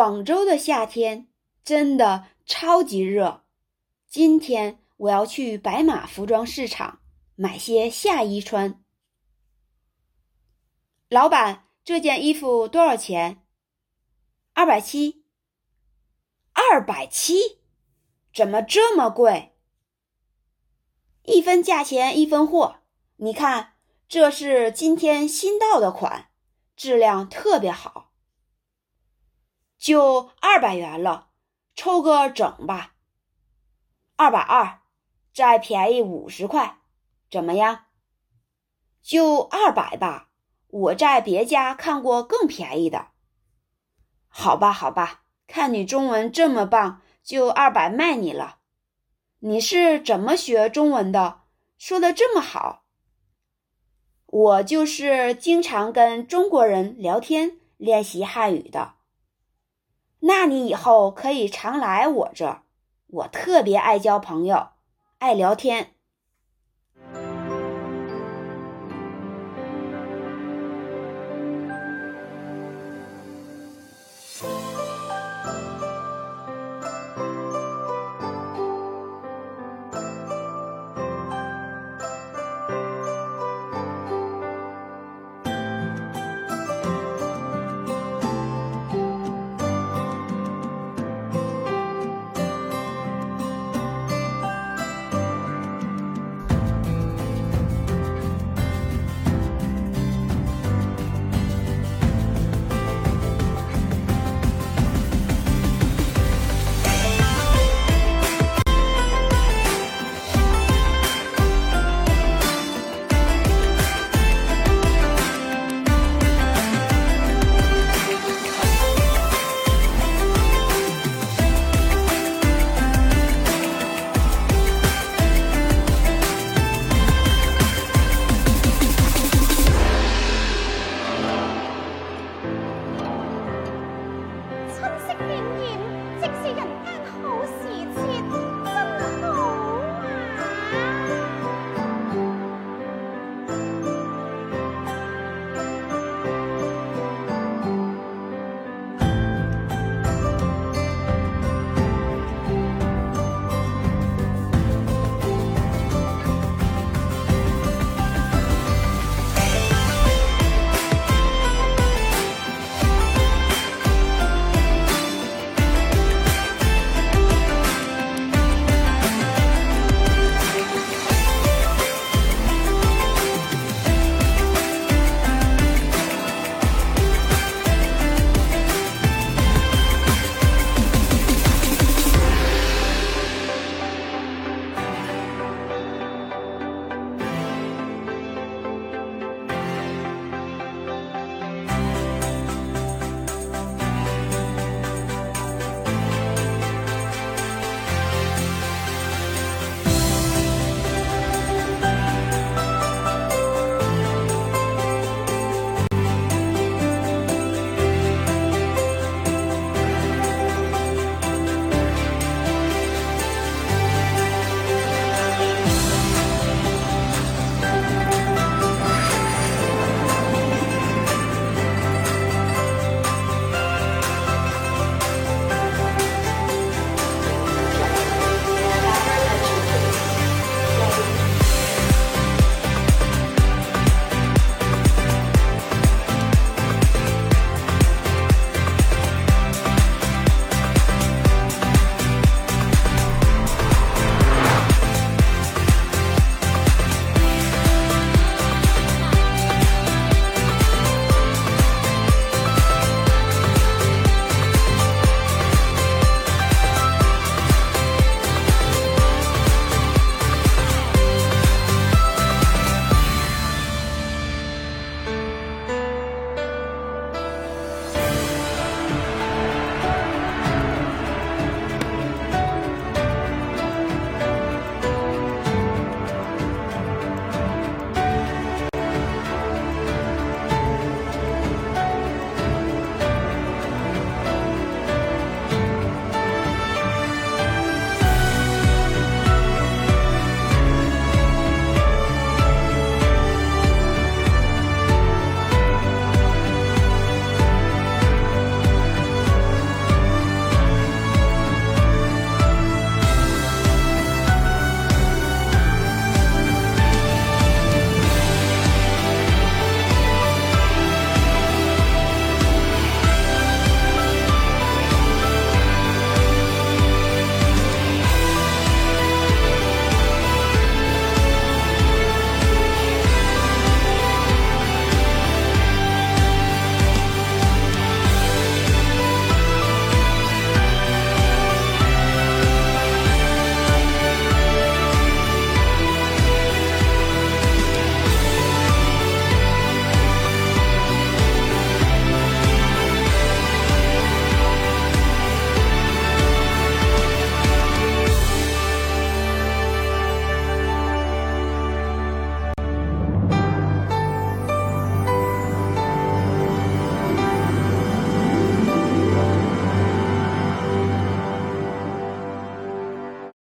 广州的夏天真的超级热。今天我要去白马服装市场买些夏衣穿。老板，这件衣服多少钱？二百七。二百七？怎么这么贵？一分价钱一分货。你看，这是今天新到的款，质量特别好，就二百元了，凑个整吧。二百二，再便宜五十块，怎么样？就二百吧，我在别家看过更便宜的。好吧，好吧，看你中文这么棒，就二百卖你了。你是怎么学中文的？说的这么好？我就是经常跟中国人聊天练习汉语的。那你以后可以常来我这，我特别爱交朋友，爱聊天。